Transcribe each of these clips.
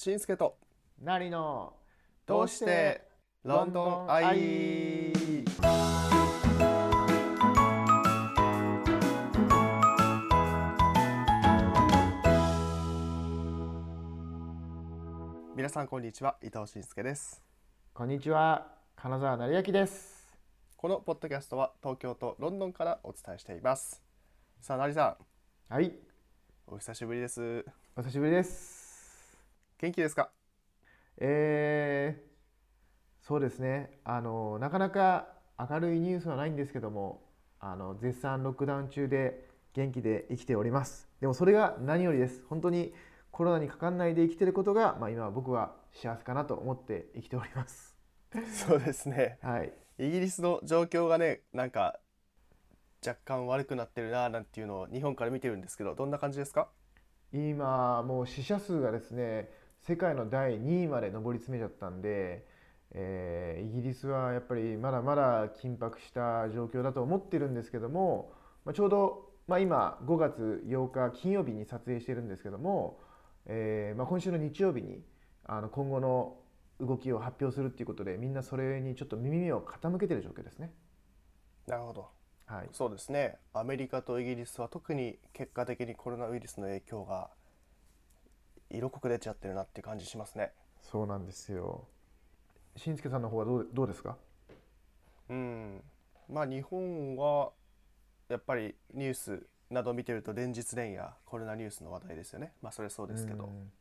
しんすけと。なりの。どうして？ロンドンアイ。皆さんこんにちは伊藤しんすけです。こんにちは金沢成明です。このポッドキャストは東京とロンドンからお伝えしています。さあ成さん。はい。お久しぶりです。お久しぶりです元気ですか？えー、そうですね。あのなかなか明るいニュースはないんですけどもあの絶賛ロックダウン中で元気で生きております。でもそれが何よりです。本当にコロナにかかんないで生きてることが、まあ、今は僕は幸せかなと思って生きております。そうですね。はい。イギリスの状況がねなんか若干悪くなってるななんていうのを日本から見てるんですけどどんな感じですか？今もう死者数がですね世界の第2位まで上り詰めちゃったんで、えーイギリスはやっぱりまだまだ緊迫した状況だと思ってるんですけども、まあ、ちょうど、まあ、今5月8日金曜日に撮影してるんですけども、えーまあ、今週の日曜日にあの今後の動きを発表するっていうことでみんなそれにちょっと耳を傾けてる状況ですね。なるほど。はい、そうですね。アメリカとイギリスは特に結果的にコロナウイルスの影響が色濃く出ちゃってるなって感じしますね。そうなんですよ。しんすけさんの方はどうどうですか？うん。まあ日本はやっぱりニュースなど見てると連日連夜コロナニュースの話題ですよね。まあそれはそうですけど、うん。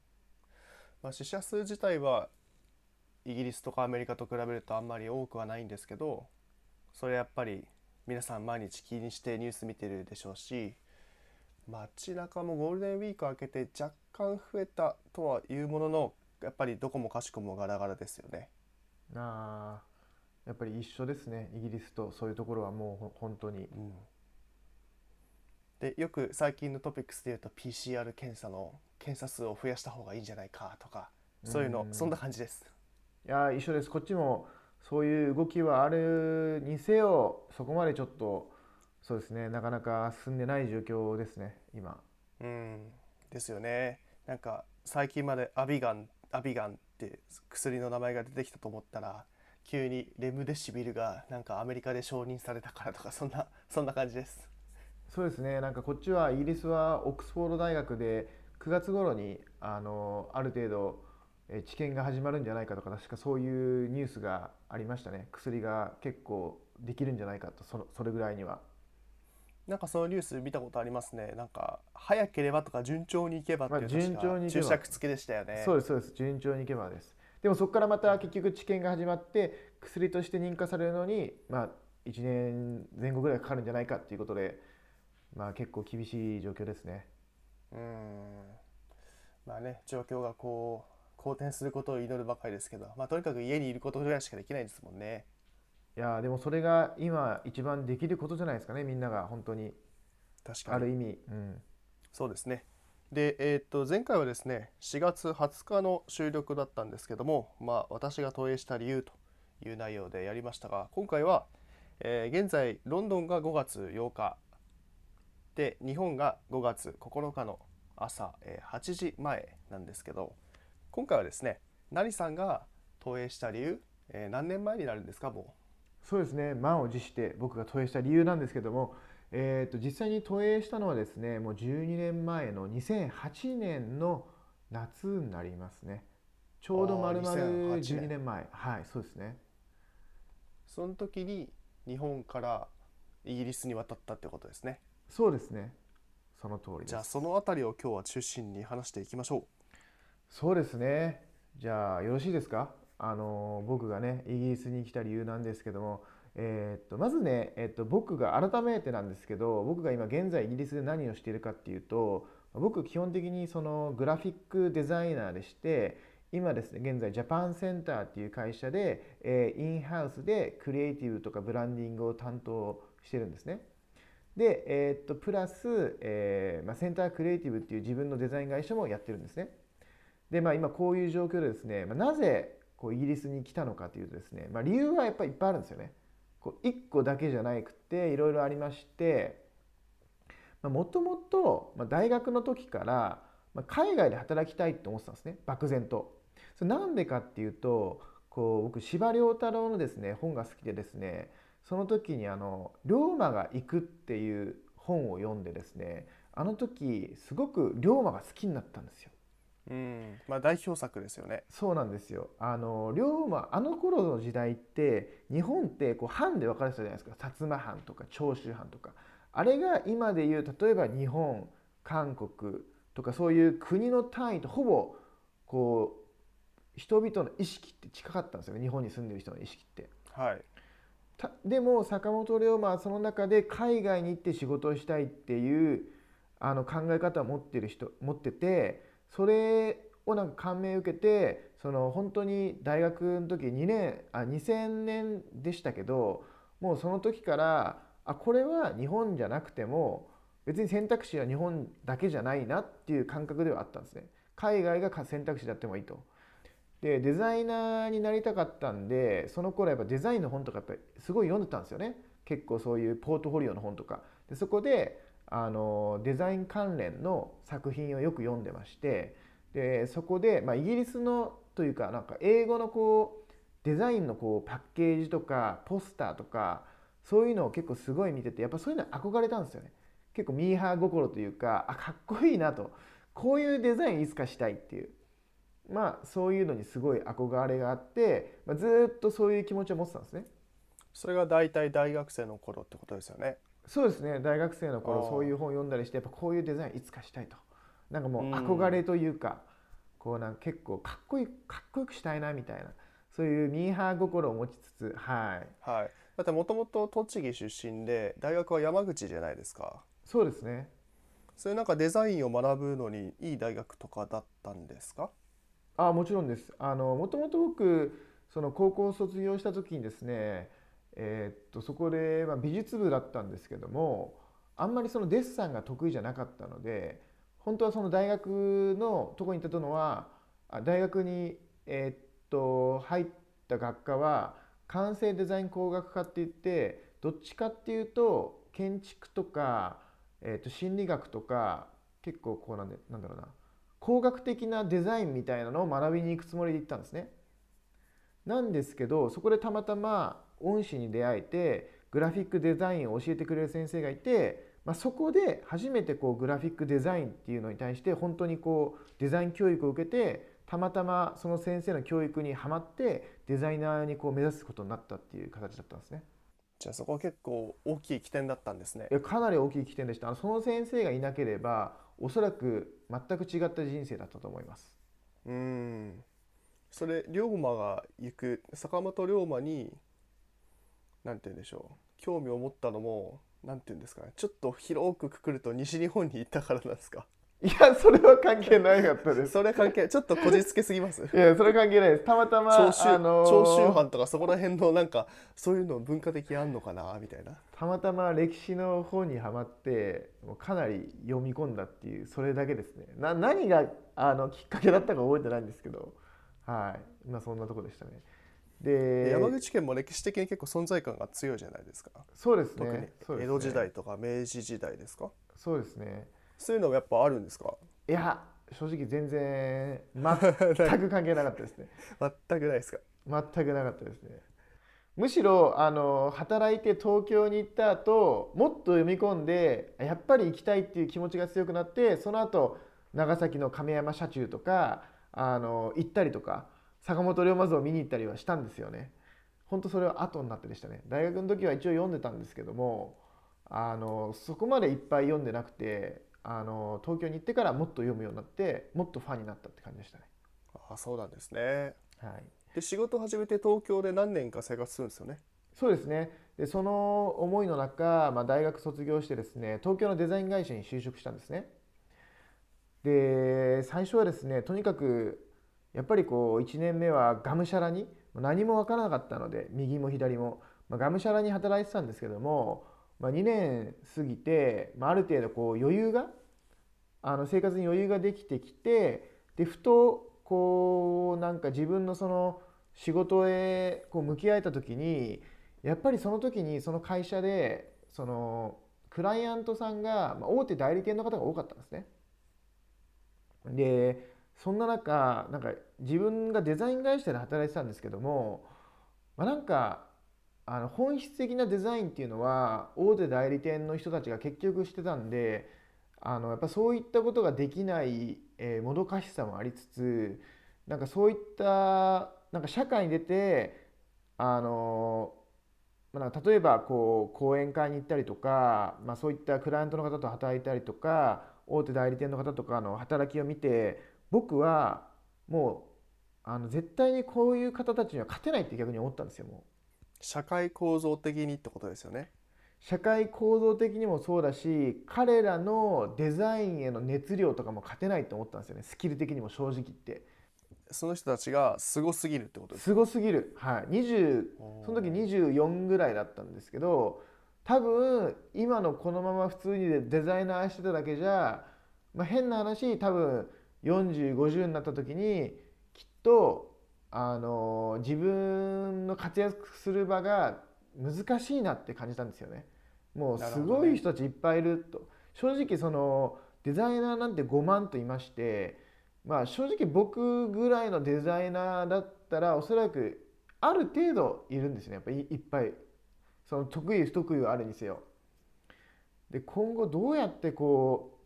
まあ、死者数自体はイギリスとかアメリカと比べるとあんまり多くはないんですけどそれやっぱり皆さん毎日気にしてニュース見てるでしょうし街中もゴールデンウィーク明けて若干増えたとはいうもののやっぱりどこもかしこもガラガラですよね。あーやっぱり一緒ですね。イギリスとそういうところはもうほ本当に。うん。でよく最近のトピックスで言うと PCR 検査の検査数を増やした方がいいんじゃないかとかそういうのうん。そんな感じです。いやー一緒です。こっちもそういう動きはあるにせよそこまでちょっとそうですね。なかなか進んでない状況ですね今。うん。ですよねなんか最近までアビガンアビガンって薬の名前が出てきたと思ったら急にレムデシビルがなんかアメリカで承認されたからとかそんなそんな感じです。そうですね。なんかこっちはイギリスはオックスフォード大学で9月頃にあのある程度治験が始まるんじゃないかとか確かそういうニュースがありましたね。薬が結構できるんじゃないかとそそれぐらいには。なんかそのニュース見たことありますね。なんか早ければとか順調にいけばっていう順調に注釈付けでしたよね。そうですそうです。順調にいけばです。でもそこからまた結局治験が始まって薬として認可されるのにまあ1年前後ぐらいかかるんじゃないかっていうことでまあ結構厳しい状況ですね。うん。まあね状況がこう好転することを祈るばかりですけどまあとにかく家にいることぐらいしかできないですもんねいやーでもそれが今一番できることじゃないですかねみんなが本当に。確かに。ある意味、うん、そうですね。で、えーっと前回はですね4月20日の収録だったんですけども、まあ、私が投影した理由という内容でやりましたが今回は、えー現在ロンドンが5月8日で日本が5月9日の朝、えー8時前なんですけど今回はですね成さんが投影した理由、えー何年前になるんですかもそうですね。満を持して僕が投影した理由なんですけども、えー、と実際に投影したのはですねもう12年前の2008年の夏になりますね。ちょうど丸々あー2008 12年。前。はいそうですね。うその時に日本からイギリスに渡ったってことですね。そうですね。その通りです。じゃあそのあたりを今日は中心に話していきましょそうですね。じゃあよろしいですか？あの僕がねイギリスに来た理由なんですけどもえーっとまずね、えっと僕が改めてなんですけど僕が今現在イギリスで何をしているかっていうと僕基本的にそのグラフィックデザイナーでして今ですね現在ジャパンセンターっていう会社で、えーインハウスでクリエイティブとかブランディングを担当してるんですね。で、えーっとプラス、えーまあ、センタークリエイティブっていう自分のデザイン会社もやってるんですね。でまあ今こういう状況でですね、まあ、なぜこうイギリスに来たのかというとですね、まあ、理由はやっぱりいっぱいあるんですよね。こう1個だけじゃなくていろいろありましてもともと大学の時からま、海外で働きたいって思ってたんですね漠然と。それなんでかっていうとこう僕司馬遼太郎のですね本が好きでですねその時にあの「龍馬が行く」っていう本を読んでですねあの時すごく龍馬が好きになったんですよ。うん。まあ、代表作ですよね。そうなんですよ。あの龍馬あの頃の時代って日本ってこう藩で分かれてたじゃないですか。薩摩藩とか長州藩とか。あれが今でいう例えば日本韓国とかそういう国の単位とほぼこう人々の意識って近かったんですよ。ね日本に住んでる人の意識って。はい。でも坂本龍馬はその中で海外に行って仕事をしたいっていうあの考え方を持ってる人持っててそれをなんか感銘受けてその本当に大学の時2年あ2000年でしたけどもうその時からあこれは日本じゃなくても別に選択肢は日本だけじゃないなっていう感覚ではあったんですね。海外が選択肢であってもいいと。でデザイナーになりたかったんでその頃やっぱデザインの本とかやってすごい読んでたんですよね結構そういうポートフォリオの本とかでそこであのデザイン関連の作品をよく読んでましてでそこで、まあ、イギリスのというかなんか英語のこうデザインのこうパッケージとかポスターとかそういうのを結構すごい見ててやっぱそういうの憧れたんですよね結構ミーハー心というかあかっこいいなとこういうデザインいつかしたいっていうまあそういうのにすごい憧れがあって、まあ、ずっとそういう気持ちを持ってたんですね。それが大体大学生の頃ってことですよね。そうですね。大学生の頃そういう本を読んだりしてやっぱこういうデザインいつかしたいと。なんかもう憧れというか、こうなんか結構かっこいいかっこよくしたいなみたいな。そういうミーハー心を持ちつつはい、はい、だってもともと栃木出身で大学は山口じゃないですか。そうですね。そういうなんかデザインを学ぶのにいい大学とかだったんですか？あもちろんです。あのもともと僕その高校を卒業した時にですね、えー、っとそこで、まあ、美術部だったんですけどもあんまりそのデッサンが得意じゃなかったので本当はその大学のとこに行ったのは大学に、えー、っと入った学科は完成デザイン工学科って言ってどっちかっていうと建築とか、えー、っと心理学とか結構こうなんでなんだろうな工学的なデザインみたいなのを学びに行くつもりで行ったんですね。なんですけどそこでたまたま恩師に出会えてグラフィックデザインを教えてくれる先生がいて、まあ、そこで初めてこうグラフィックデザインっていうのに対して本当にこうデザイン教育を受けてたまたまその先生の教育にはまってデザイナーにこう目指すことになったっていう形だったんですね。じゃあそこは結構大きい起点だったんですね。かなり大きい起点でした。その先生がいなければおそらく全く違った人生だったと思います。うんそれ龍馬が行く坂本龍馬に何て言うんでしょう。興味を持ったのも何て言うんですかね。ちょっと広くくくると西日本に行ったからなんですか。いやそれは関係ないかったです。それ関係ちょっとこじつけすぎます。いやそれ関係ないです。たまたま長州,、あのー、長州藩とかそこら辺のなんかそういうの文化的あんのかなみたいな。たまたま歴史の本にはまってもうかなり読み込んだっていうそれだけですね。な何があのきっかけだったか覚えてないんですけど。はい。まあそんなとこでしたねで山口県も歴史的に結構存在感が強いじゃないですか。そうですね。特に。江戸時代とか明治時代ですか？そうですね。そういうのもやっぱあるんですか？いや正直全然全く関係なかったですね。全くないですか？全くなかったですね。むしろあの働いて東京に行った後もっと読み込んでやっぱり行きたいっていう気持ちが強くなってその後長崎の亀山社中とかあの行ったりとか坂本龍馬像を見に行ったりはしたんですよね。本当それは後になってでしたね。大学の時は一応読んでたんですけどもあのそこまでいっぱい読んでなくてあの東京に行ってからもっと読むようになってもっとファンになったって感じでしたね。あそうなんですね。はい、で仕事始めて東京で何年か生活するんですよね？そうですねでその思いの中、まあ、大学卒業してですね東京のデザイン会社に就職したんですね。で最初はですねとにかくやっぱりこう1年目はがむしゃらに何も分からなかったので右も左も、まあ、がむしゃらに働いてたんですけどもまあ、2年過ぎて、まあ、ある程度こう余裕があの生活に余裕ができてきてでふとこうなんか自分のその仕事へこう向き合えた時にやっぱりその時にその会社でそのクライアントさんが、まあ、大手代理店の方が多かったんですね。でそんな中なんか自分がデザイン会社で働いてたんですけども、まあ、なんかあの本質的なデザインっていうのは大手代理店の人たちが結局してたんであのやっぱそういったことができない、えー、もどかしさもありつつなんかそういったなんか社会に出てあのまあ、例えばこう講演会に行ったりとか、まあ、そういったクライアントの方と働いたりとか大手代理店の方とかの働きを見て僕はもうあの絶対にこういう方たちには勝てないって逆に思ったんですよもう。社会構造的にってことですよね。社会構造的にもそうだし彼らのデザインへの熱量とかも勝てないと思ったんですよね。スキル的にも正直言って。その人たちがすごすぎるってことですすごすぎる。はい。20その時24ぐらいだったんですけど多分今のこのまま普通にデザイナーしてただけじゃ、まあ、変な話多分4050になった時にきっとあの自分の活躍する場が難しいなって感じたんですよね。もうすごい人たちいっぱいいると、ね、正直そのデザイナーなんて5万といましてまあ正直僕ぐらいのデザイナーだったらおそらくある程度いるんですねやっぱりいっぱいその得意不得意はあるにせよ。で今後どうやってこう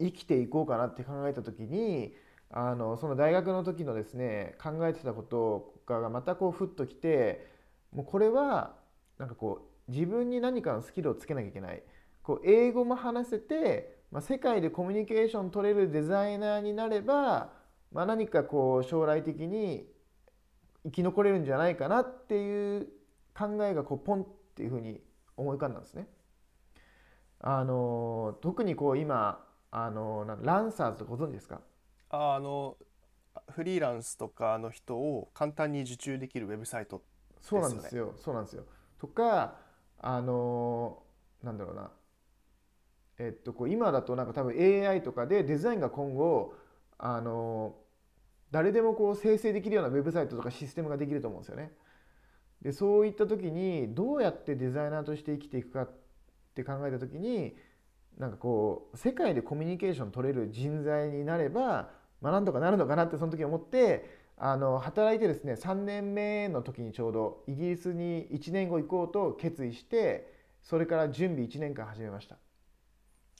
生きていこうかなって考えた時にあのその大学の時のですね考えてたことがまたこうふっときてもうこれはなんかこう自分に何かのスキルをつけなきゃいけないこう英語も話せて、まあ、世界でコミュニケーション取れるデザイナーになれば、まあ、何かこう将来的に生き残れるんじゃないかなっていう考えがこうポンっていうふうに思い浮かんだんですね。あの特にこう今あのランサーズご存知ですか？ああのフリーランスとかの人を簡単に受注できるウェブサイトそうなんですよ。そうなんですよ。とかあのなんだろうな。えっとこう今だとなんか多分 AI とかでデザインが今後あの誰でもこう生成できるようなウェブサイトとかシステムができると思うんですよね。でそういった時にどうやってデザイナーとして生きていくかって考えた時になんかこう世界でコミュニケーション取れる人材になれば、まあ、なんとかなるのかなってその時思ってあの働いてですね3年目の時にちょうどイギリスに1年後行こうと決意してそれから準備1年間始めました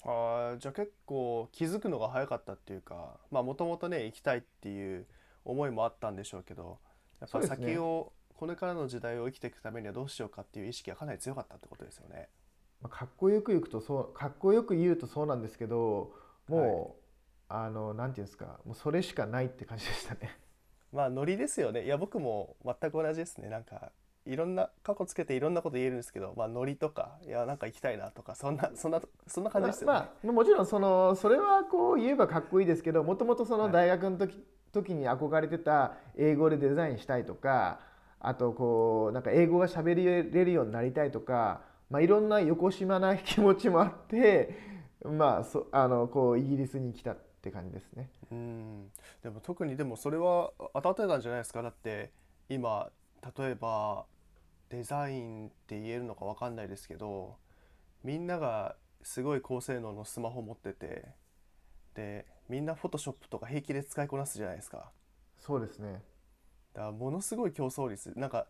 あじゃあ結構気づくのが早かったっていうかまあもともとね行きたいっていう思いもあったんでしょうけどやっぱ先を、ね、これからの時代を生きていくためにはどうしようかっていう意識がかなり強かったってことですよね。かっこよく言うとそうかっこよく言うとそうなんですけどもう、はい、あのなんていうんですかもうそれしかないって感じでしたね。まあノリですよねいや僕も全く同じですねなんかいろんな過去つけていろんなこと言えるんですけど、まあ、ノリとかいやなんか行きたいなとかそんなそんなそんな感じですよね。まあ、もちろんそのそれはこう言えばかっこいいですけどもともとその大学の時はい、時に憧れてた英語でデザインしたいとかあとこうなんか英語が喋れるようになりたいとか、まあ、いろんな横島な気持ちもあってまあそあのこうイギリスに来たって感じですね。うん。でも特にでもそれは当たってたんじゃないですか？だって今例えばデザインって言えるのか分かんないですけどみんながすごい高性能のスマホ持っててでみんなフォトショップとか平気で使いこなすじゃないですか。そうですね。だからものすごい競争率なんか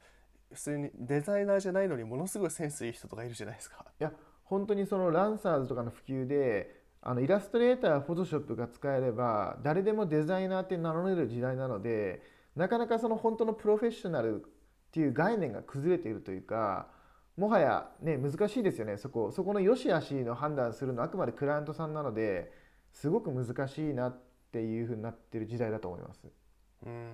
普通にデザイナーじゃないのにものすごいセンスいい人とかいるじゃないですか。いや本当にそのランサーズとかの普及であのイラストレーターフォトショップが使えれば誰でもデザイナーって名乗れる時代なのでなかなかその本当のプロフェッショナルっていう概念が崩れているというかもはやね難しいですよね。そこそこの良し悪しの判断するのはあくまでクライアントさんなのですごく難しいなっていうふうになってる時代だと思います。うん。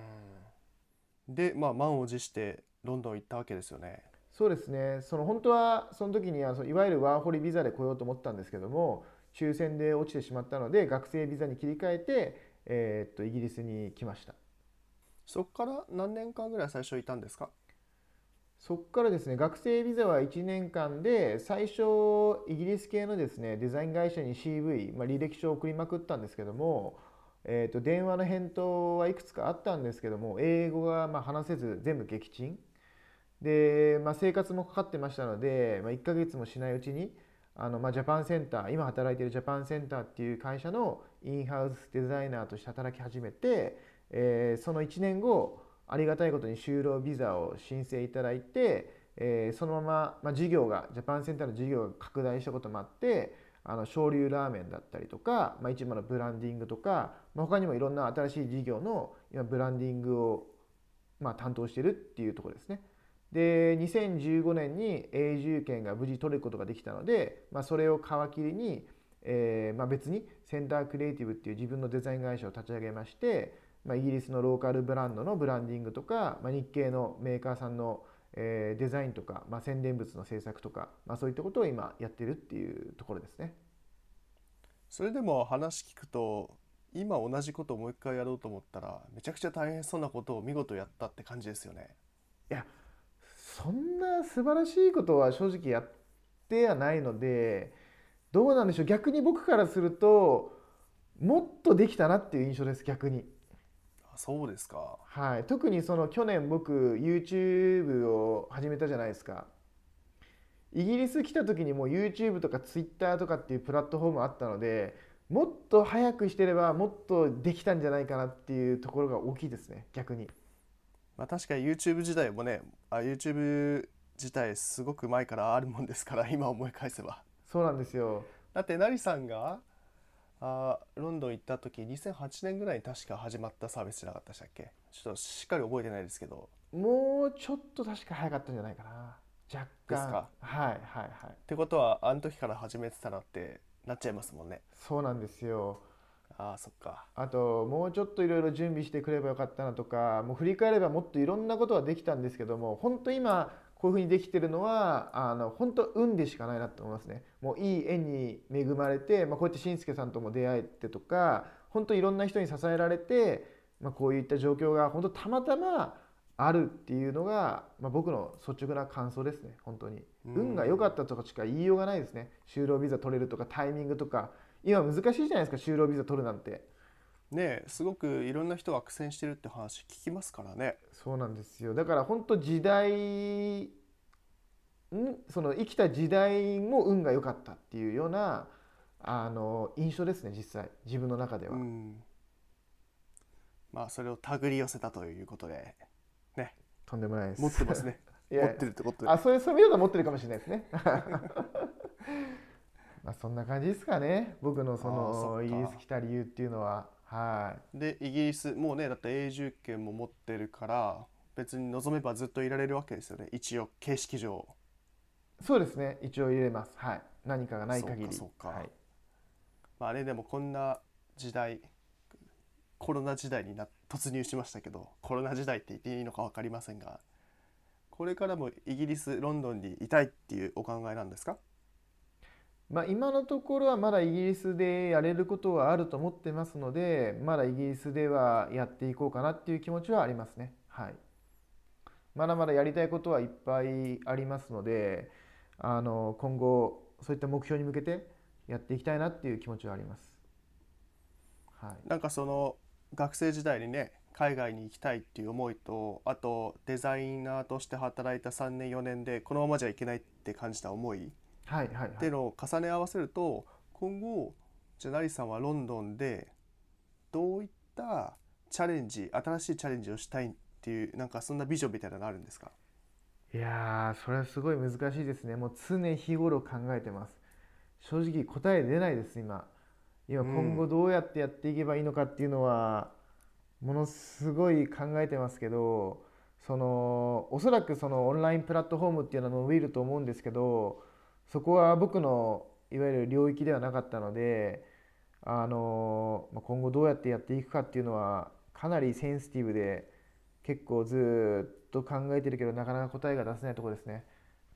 でまあ満を持してロンドン行ったわけですよね。そうですね。その本当はその時にはいわゆるワーホリビザで来ようと思ったんですけども抽選で落ちてしまったので学生ビザに切り替えて、えー、っとイギリスに来ました。そこから何年間ぐらい最初いたんですか？そこからですね学生ビザは1年間で最初イギリス系のですねデザイン会社に CV、まあ、履歴書を送りまくったんですけども、えー、と電話の返答はいくつかあったんですけども英語がま話せず全部撃沈で、まあ、生活もかかってましたので、まあ、1ヶ月もしないうちにあの、まあ、ジャパンセンター今働いているジャパンセンターっていう会社のインハウスデザイナーとして働き始めて、えー、その1年後ありがたいことに就労ビザを申請いただいて、えー、そのまま、まあ、事業がジャパンセンターの事業が拡大したこともあってあの昇竜ラーメンだったりとか、まあ、一部のブランディングとか、まあ、他にもいろんな新しい事業の今ブランディングを、まあ、担当してるっていうところですね。で2015年に永住権が無事取ることができたので、まあ、それを皮切りに、えーまあ、別にセンタークリエイティブっていう自分のデザイン会社を立ち上げまして、まあ、イギリスのローカルブランドのブランディングとか、まあ、日系のメーカーさんの、えー、デザインとか、まあ、宣伝物の制作とか、まあ、そういったことを今やってるっていうところですね。それでも話聞くと今同じことをもう一回やろうと思ったらめちゃくちゃ大変そうなことを見事やったって感じですよね。いやそんな素晴らしいことは正直やってはないのでどうなんでしょう逆に僕からするともっとできたなっていう印象です逆に。そうですか、はい、特にその去年僕 YouTube を始めたじゃないですかイギリス来た時にもう YouTube とか Twitter とかっていうプラットフォームあったのでもっと早くしてればもっとできたんじゃないかなっていうところが大きいですね逆に。まあ、確かに YouTube 時代もねあ YouTube 自体すごく前からあるもんですから 今思い返せば。そうなんですよ。だって成さんがあロンドン行った時2008年ぐらいに確か始まったサービスじゃなかったでしたっけ？ちょっとしっかり覚えてないですけど。もうちょっと確か早かったんじゃないかな。若干。ですか？はいはいはい。ってことはあの時から始めてたらってなっちゃいますもんね。そうなんですよああそっか。あともうちょっといろいろ準備してくればよかったなとかもう振り返ればもっといろんなことはできたんですけども本当今こういうふうにできてるのはあの本当運でしかないなと思いますね。もういい縁に恵まれて、まあ、こうやってしんすけさんとも出会えてとか本当いろんな人に支えられて、まあ、こういった状況が本当たまたまあるっていうのが、まあ、僕の率直な感想ですね。本当に。運が良かったとかしか言いようがないですね。就労ビザ取れるとかタイミングとか今難しいじゃないですか就労ビザ取るなんて。ねすごくいろんな人が苦戦してるって話聞きますからね。そうなんですよ。だから本当時代ん？その生きた時代も運が良かったっていうようなあの印象ですね実際。自分の中では、まあそれを手繰り寄せたということで。ね。とんでもないです。持ってますね。持ってるってことで。あそういうそういう意味では持ってるかもしれないですね まあそんな感じですかね。僕のそのイギリス来た理由っていうのは。はい。でイギリスもうねだって永住権も持ってるから別に望めばずっといられるわけですよね。一応形式上。そうですね。一応入れます。はい。何かがない限り。そうかはい、まあねでもこんな時代コロナ時代にな突入しましたけどコロナ時代って言っていいのか分かりませんがこれからもイギリスロンドンにいたいっていうお考えなんですか？まあ、今のところはまだイギリスでやれることはあると思ってますのでまだイギリスではやっていこうかなっていう気持ちはありますね。はい、まだまだやりたいことはいっぱいありますのであの今後そういった目標に向けてやっていきたいなっていう気持ちはあります。はい、なんかその学生時代にね海外に行きたいっていう思いとあとデザイナーとして働いた3年4年でこのままじゃいけないって感じた思いはいはいはい、っていうのを重ね合わせると今後じゃあ成さんはロンドンでどういったチャレンジ新しいチャレンジをしたいっていうなんかそんなビジョンみたいなのあるんですか？いやそれはすごい難しいですね。もう常日頃考えてます。正直答え出ないです今。今今後どうやってやっていけばいいのかっていうのはものすごい考えてますけどそのおそらくそのオンラインプラットフォームっていうのは伸びると思うんですけどそこは僕のいわゆる領域ではなかったのであの今後どうやってやっていくかっていうのはかなりセンシティブで結構ずっと考えてるけどなかなか答えが出せないところですね。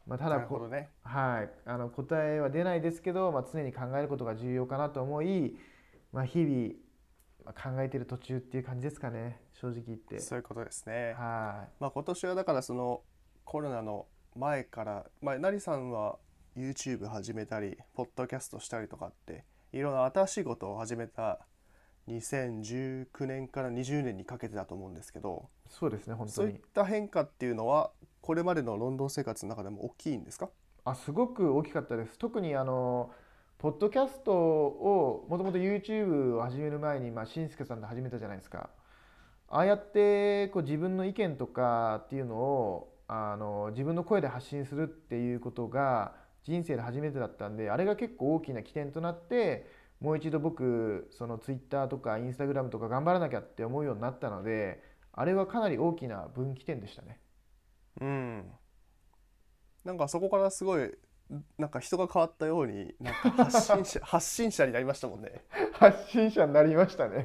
まあ、ただこ、ね、はい、あの答えは出ないですけど、まあ、常に考えることが重要かなと思い、まあ、日々考えてる途中っていう感じですかね。正直言って。そういうことですね。はい、まあ、今年はだからそのコロナの前から、まあ、成さんは YouTube 始めたりポッドキャストしたりとかっていろんな新しいことを始めた2019年から20年にかけてだと思うんですけどそうですね本当そういった変化っていうのはこれまでのロンドン生活の中でも大きいんですか？あすごく大きかったです。特にあのポッドキャストをもともと YouTube を始める前に、まあ、しんすけさんで始めたじゃないですか。ああやってこう自分の意見とかっていうのをあの自分の声で発信するっていうことが人生で初めてだったんであれが結構大きな起点となってもう一度僕その Twitter とか Instagram とか頑張らなきゃって思うようになったのであれはかなり大きな分岐点でしたね。うんなんかそこからすごいなんか人が変わったようになんか発信者 発信者になりましたもんね。発信者になりましたね、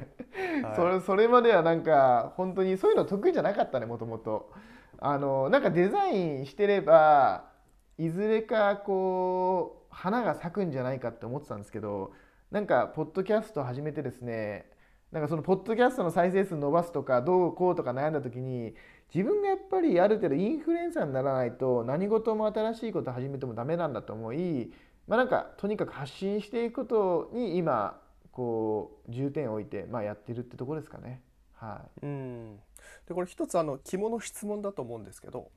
はいそれそれまではなんか本当にそういうの得意じゃなかったねもともとあのなんかデザインしてればいずれかこう花が咲くんじゃないかって思ってたんですけどなんかポッドキャスト始めてですねなんかそのポッドキャストの再生数伸ばすとかどうこうとか悩んだ時に自分がやっぱりある程度インフルエンサーにならないと何事も新しいこと始めてもダメなんだと思いまあなんかとにかく発信していくことに今こう重点を置いて、まあ、やってるってところですかね。はい、うん。でこれ一つあの肝の質問だと思うんですけど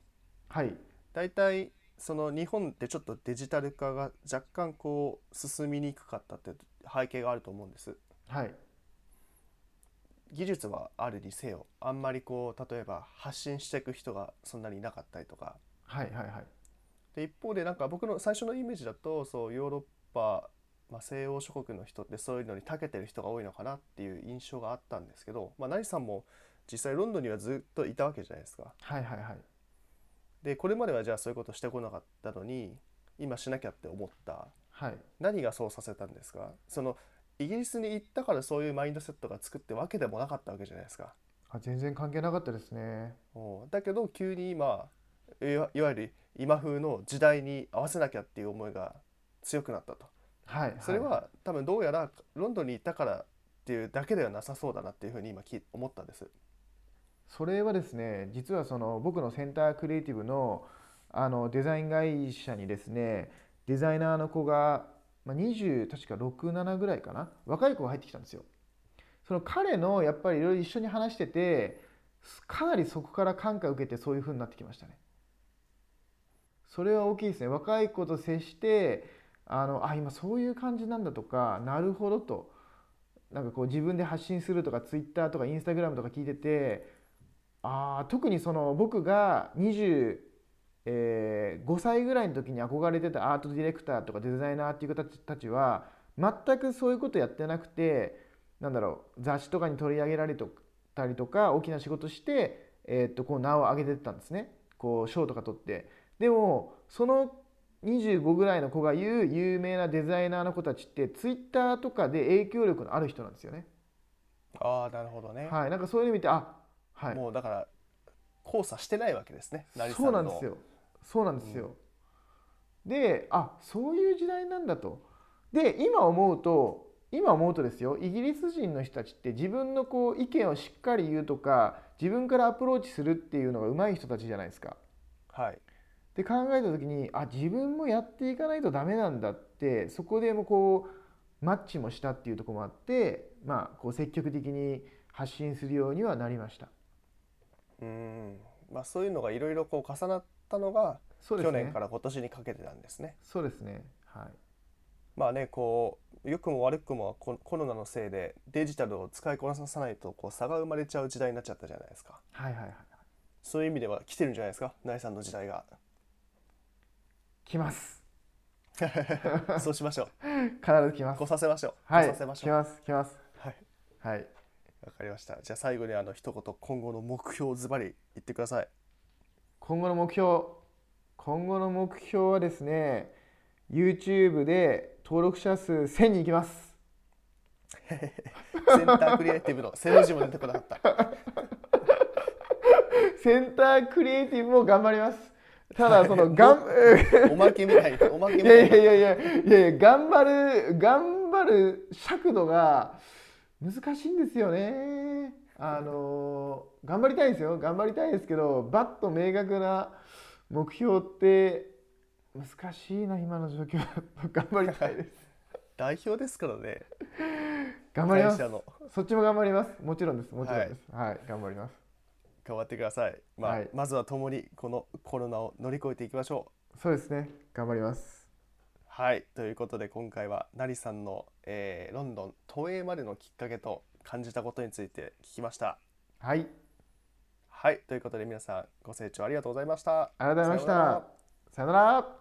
はい、大体その日本ってちょっとデジタル化が若干こう進みにくかったって背景があると思うんです。はい、技術はあるにせよあんまりこう例えば発信していく人がそんなにいなかったりとかはい、はい、はい。で一方でなんか僕の最初のイメージだとそうヨーロッパ、まあ、西欧諸国の人ってそういうのに長けてる人が多いのかなっていう印象があったんですけど、まあ、成さんも実際ロンドンにはずっといたわけじゃないですか。はい、はい、はい。でこれまではじゃあそういうことしてこなかったのに今しなきゃって思ったはい、何がそうさせたんですか？そのイギリスに行ったからそういうマインドセットが作ってわけでもなかったわけじゃないですか。あ全然関係なかったですね。おだけど急に今いわいわゆる今風の時代に合わせなきゃっていう思いが強くなったと。はい、それは多分どうやらロンドンに行ったからっていうだけではなさそうだなっていうふうに今き思ったんです。それはですね実はその僕のセンタークリエイティブのあのデザイン会社にですねデザイナーの子が、まあ、20確か67ぐらいかな若い子が入ってきたんですよ。その彼のやっぱりいろいろ一緒に話しててかなりそこから感化を受けてそういう風になってきましたね。それは大きいですね若い子と接してあのあ今そういう感じなんだとかなるほどとなんかこう自分で発信するとかツイッターとかインスタグラムとか聞いててあー特にその僕が25歳ぐらいの時に憧れてたアートディレクターとかデザイナーっていう方たちは全くそういうことやってなくてなんだろう雑誌とかに取り上げられたりとか大きな仕事して、えーっとこう名を上げてったんですね。こう賞とか取って。でもその25ぐらいの子が言う有名なデザイナーの子たちってツイッターとかで影響力のある人なんですよね。ああなるほどね。はいなんかそういうの見てあはいもうだから交差してないわけですね。そうなんですよそうなんですよ、であそういう時代なんだとで今思うと今思うとですよイギリス人の人たちって自分のこう意見をしっかり言うとか自分からアプローチするっていうのが上手い人たちじゃないですか。はい。で考えた時にあ自分もやっていかないとダメなんだってそこでもこうマッチもしたっていうところもあってまあこう積極的に発信するようにはなりました。うん。まあそういうのがいろいろこう重なったのが、ね去年から今年にかけてなんですね。そうですねはいまあねこう良くも悪くもココロナのせいでデジタルを使いこなさないとこう差が生まれちゃう時代になっちゃったじゃないですか。はいはいはいそういう意味では来てるんじゃないですか？ナイさんの時代が。来ます そうしましょ 必ず来まう。す来させましょう。はい来させましょう。来ます来ますはい。はいわかりました。じゃあ最後にあの一言今後の目標をズバリ言ってください。今後の目標今後の目標はですね YouTube で登録者数1000人いきます センタークリエイティブの背の字も出てこなかった。センタークリエイティブも頑張りますただその がんおまけみたいな。おまけみたいな。いやいやいやいやいや頑張る頑張る尺度が難しいんですよね。あの頑張りたいですよ。頑張りたいですけどバッと明確な目標って難しいな今の状況。頑張りたいです。代表ですからね。頑張ります。そっちも頑張ります。もちろんです。もちろんです。はい、頑張ります。頑張ってください。まあ、はい。まずは共にこのコロナを乗り越えていきましょそうですね。頑張りますはいということで今回はなりさんの、えーロンドン都営までのきっかけと感じたことについて聞きました。はい。はいということで皆さんご清聴ありがとうございました。ありがとうございましさようなら。たさよなら